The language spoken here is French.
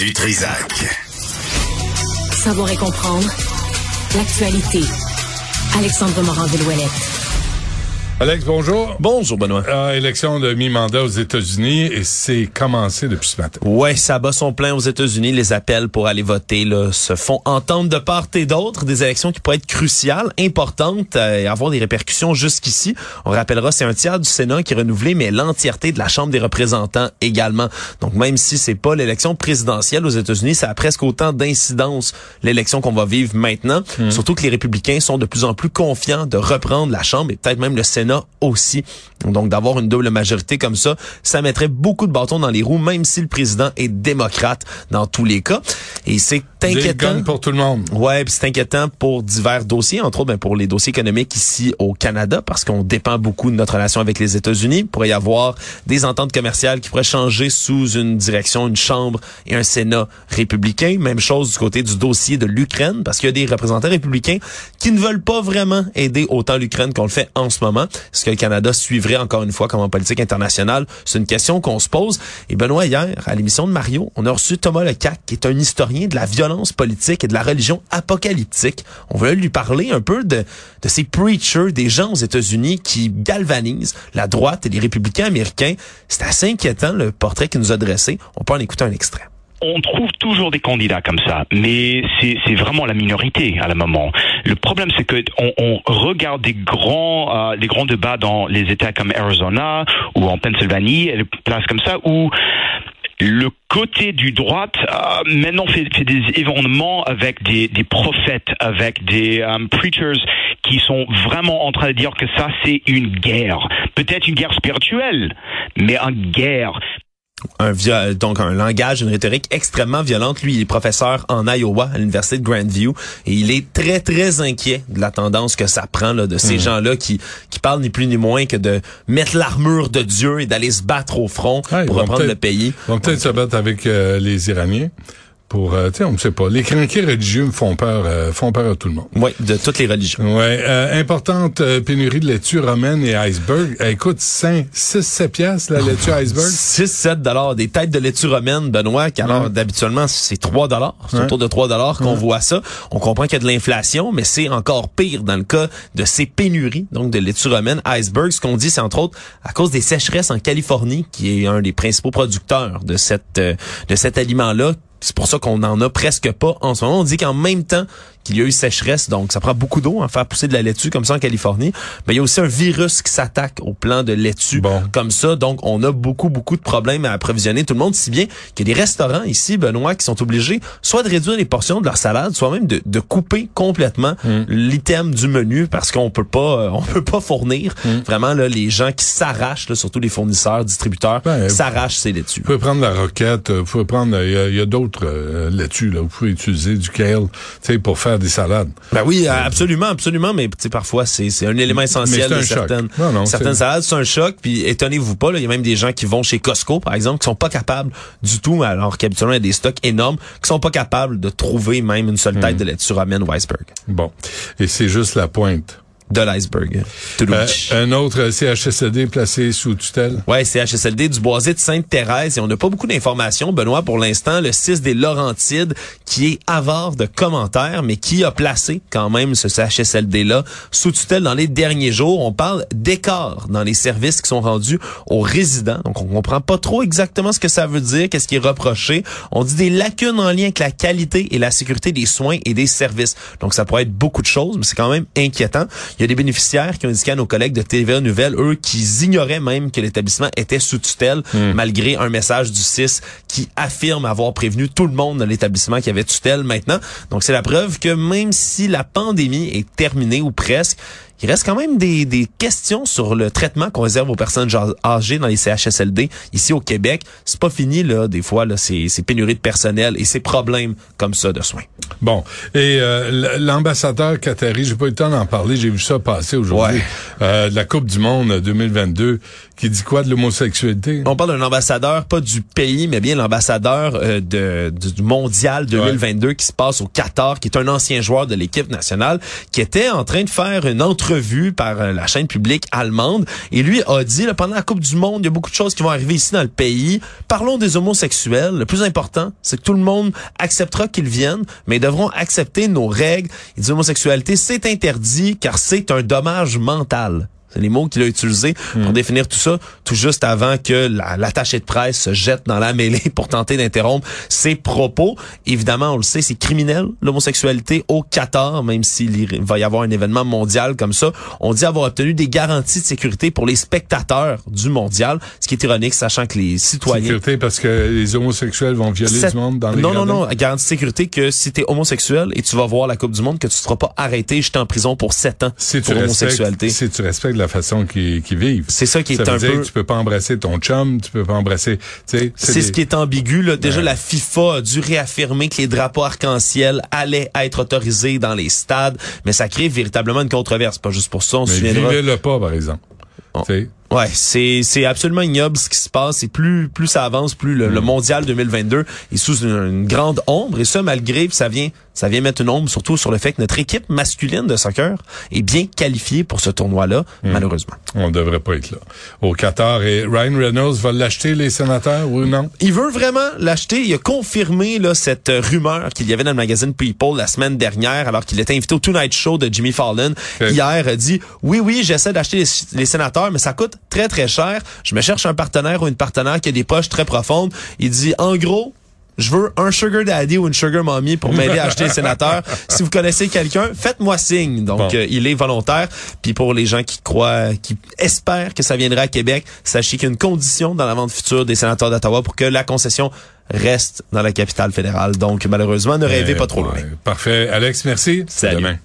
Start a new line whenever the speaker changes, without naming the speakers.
du Trisac.
Savoir et comprendre l'actualité. Alexandre Morand-Villouellette.
Alex, bonjour.
Bonjour, Benoît.
Euh, élection de mi-mandat aux États-Unis et c'est commencé depuis ce matin.
Ouais, ça bat son plein aux États-Unis. Les appels pour aller voter là, se font entendre de part et d'autre. Des élections qui pourraient être cruciales, importantes euh, et avoir des répercussions jusqu'ici. On rappellera, c'est un tiers du Sénat qui est renouvelé, mais l'entièreté de la Chambre des représentants également. Donc même si c'est pas l'élection présidentielle aux États-Unis, ça a presque autant d'incidence l'élection qu'on va vivre maintenant.
Hmm.
Surtout que les républicains sont de plus en plus confiants de reprendre la Chambre et peut-être même le Sénat aussi. Donc d'avoir une double majorité comme ça, ça mettrait beaucoup de bâtons dans les roues, même si le président est démocrate dans tous les cas. Et c'est inquiétant.
pour tout le monde.
Ouais, c'est inquiétant pour divers dossiers, entre autres ben, pour les dossiers économiques ici au Canada, parce qu'on dépend beaucoup de notre relation avec les États-Unis. Il pourrait y avoir des ententes commerciales qui pourraient changer sous une direction, une chambre et un Sénat républicain. Même chose du côté du dossier de l'Ukraine, parce qu'il y a des représentants républicains qui ne veulent pas vraiment aider autant l'Ukraine qu'on le fait en ce moment. Est-ce que le Canada suivrait encore une fois comme en politique internationale? C'est une question qu'on se pose. Et Benoît, hier, à l'émission de Mario, on a reçu Thomas Lecac, qui est un historien de la violence politique et de la religion apocalyptique. On voulait lui parler un peu de, de ces preachers, des gens aux États-Unis qui galvanisent la droite et les républicains américains. C'est assez inquiétant, le portrait qu'il nous a dressé. On peut en écouter un extrait.
On trouve toujours des candidats comme ça, mais c'est vraiment la minorité à la moment. Le problème, c'est que on, on regarde des grands, euh, des grands débats dans les États comme Arizona ou en Pennsylvanie, places comme ça où le côté du droite euh, maintenant fait, fait des événements avec des, des prophètes, avec des euh, preachers qui sont vraiment en train de dire que ça c'est une guerre, peut-être une guerre spirituelle, mais une guerre
un donc un langage, une rhétorique extrêmement violente. Lui, il est professeur en Iowa à l'université de Grandview et il est très très inquiet de la tendance que ça prend là, de ces gens-là qui qui parlent ni plus ni moins que de mettre l'armure de Dieu et d'aller se battre au front
Ah,
pour reprendre le pays.
Ils vont peut-être se battre avec euh, les Iraniens pour, euh, tu sais, on ne sait pas. Les crinqués religieux me font peur, euh, font peur à tout le monde.
Oui, de toutes les religions.
Ouais, euh, importante euh, pénurie de laitue romaine et iceberg. Euh, écoute, 5, 6, 7 piastres, la laitue iceberg.
6-7 dollars des têtes de laitue romaine, Benoît, qui alors
Ouais.
d'habituellement c'est 3 dollars, c'est
Ouais.
autour de 3 dollars qu'on voit ça. On comprend qu'il y a de l'inflation, mais c'est encore pire dans le cas de ces pénuries, donc de laitue romaine, iceberg. Ce qu'on dit, c'est entre autres à cause des sécheresses en Californie, qui est un des principaux producteurs de cette euh, de cet aliment-là. C'est pour ça qu'on en a presque pas en ce moment. On dit qu'en même temps qu'il y a eu sécheresse, donc ça prend beaucoup d'eau à faire pousser de la laitue comme ça en Californie, mais il y a aussi un virus qui s'attaque au plan de laitue
Bon.
comme ça. Donc, on a beaucoup, beaucoup de problèmes à approvisionner tout le monde, si bien qu'il y a des restaurants ici, Benoît, qui sont obligés soit de réduire les portions de leur salade, soit même de, de couper complètement
Hmm.
l'item du menu parce qu'on peut pas, euh, on peut pas fournir.
Hmm.
Vraiment, là, les gens qui s'arrachent, surtout les fournisseurs, distributeurs,
Ben,
s'arrachent ces laitues.
Vous pouvez prendre la roquette, euh, vous pouvez prendre, il y a, il y a d'autres euh, laitues, là. Vous pouvez utiliser du kale, tu sais, pour faire des salades.
Ben oui, euh, absolument, absolument, mais parfois c'est un élément essentiel de certaines
Non, non,
certaines salades, c'est un choc. Puis étonnez-vous pas, il y a même des gens qui vont chez Costco, par exemple, qui sont pas capables du tout, alors qu'habituellement il y a des stocks énormes, qui sont pas capables de trouver même une seule
Hmm.
tête de laitue romaine ou iceberg,
Bon. Et c'est juste la pointe.
De l'iceberg.
Euh, un autre CHSLD placé sous tutelle.
Ouais, c'est HSLD du Boisé de Sainte-Thérèse et on n'a pas beaucoup d'informations, Benoît, pour l'instant. Le 6 des Laurentides, qui est avare de commentaires, mais qui a placé quand même ce CHSLD-là sous tutelle dans les derniers jours. On parle d'écart dans les services qui sont rendus aux résidents. Donc, on comprend pas trop exactement ce que ça veut dire, qu'est-ce qui est reproché. On dit des lacunes en lien avec la qualité et la sécurité des soins et des services. Donc, ça pourrait être beaucoup de choses, mais c'est quand même inquiétant. Il y a des bénéficiaires qui ont indiqué à nos collègues de TVA Nouvelles, eux, qu'ils ignoraient même que l'établissement était sous tutelle, malgré un message du 6 qui affirme avoir prévenu tout le monde dans l'établissement qui avait tutelle maintenant. Donc, c'est la preuve que même si la pandémie est terminée ou presque, il reste quand même des, des questions sur le traitement qu'on réserve aux personnes âgées dans les CHSLD ici au Québec. C'est pas fini là, des fois là, ces, ces pénuries de personnel et ces problèmes comme ça de soins.
Bon. Et euh, l'ambassadeur Qatari, j'ai pas eu le temps d'en parler, j'ai vu ça passer aujourd'hui.
Ouais.
Euh, la Coupe du Monde 2022, qui dit quoi de l'homosexualité?
On parle d'un ambassadeur, pas du pays, mais bien l'ambassadeur euh, de, du du mondial 2022 qui se passe au Qatar, qui est un ancien joueur de l'équipe nationale, qui était en train de faire une entrevue entrevue par euh, la chaîne publique allemande et lui a dit là, pendant la Coupe du Monde, il y a beaucoup de choses qui vont arriver ici dans le pays. Parlons des homosexuels. Le plus important, c'est que tout le monde acceptera qu'ils viennent, mais ils devront accepter nos règles. Il dit l'homosexualité, c'est interdit car c'est un dommage mental. C'est les mots qu'il a utilisés pour hmm. définir tout ça, tout juste avant que l'attaché de presse se jette dans la mêlée pour tenter d'interrompre ses propos. Évidemment, on le sait, c'est criminel, l'homosexualité au Qatar, même s'il va y avoir un événement mondial comme ça. On dit avoir obtenu des garanties de sécurité pour les spectateurs du mondial, ce qui est ironique, sachant que les citoyens...
Sécurité parce que les homosexuels vont violer du monde dans les
Non, non, non, garantie de sécurité que si tu es homosexuel et tu vas voir la Coupe du Monde, que tu ne seras pas arrêté et jeté en prison pour sept ans
si
pour
l'homosexualité. Si tu respectes la façon qu'ils vivent.
C'est ça qui est
un
peu.
tu peux pas embrasser ton chum, tu peux pas embrasser.
C'est ce qui est ambigu. Là. Déjà, la FIFA a dû réaffirmer que les drapeaux arc-en-ciel allaient être autorisés dans les stades, mais ça crée véritablement une controverse. Pas juste pour ça, on
se
souviendra.
le pas, par exemple.
Ouais, c'est c'est absolument ignoble ce qui se passe et plus plus ça avance, plus le, mm. mondial 2022 est sous une, grande ombre et ça malgré ça vient ça vient mettre une ombre surtout sur le fait que notre équipe masculine de soccer est bien qualifiée pour ce tournoi-là, mm. malheureusement.
On devrait pas être là. Au Qatar et Ryan Reynolds va l'acheter les sénateurs ou non?
Il veut vraiment l'acheter, il a confirmé là cette rumeur qu'il y avait dans le magazine People la semaine dernière alors qu'il était invité au Tonight Show de Jimmy Fallon hier a dit "Oui oui, j'essaie d'acheter les, les sénateurs mais ça coûte très, très cher. Je me cherche un partenaire ou une partenaire qui a des poches très profondes. Il dit, en gros, je veux un sugar daddy ou une sugar mommy pour m'aider à acheter le sénateur. Si vous connaissez quelqu'un, faites-moi signe. Donc, euh, il est volontaire. Puis pour les gens qui croient, qui espèrent que ça viendra à Québec, sachez qu'il y a une condition dans la vente future des sénateurs d'Ottawa pour que la concession reste dans la capitale fédérale. Donc, malheureusement, ne rêvez pas trop loin.
Parfait. Alex, merci.
Salut. demain.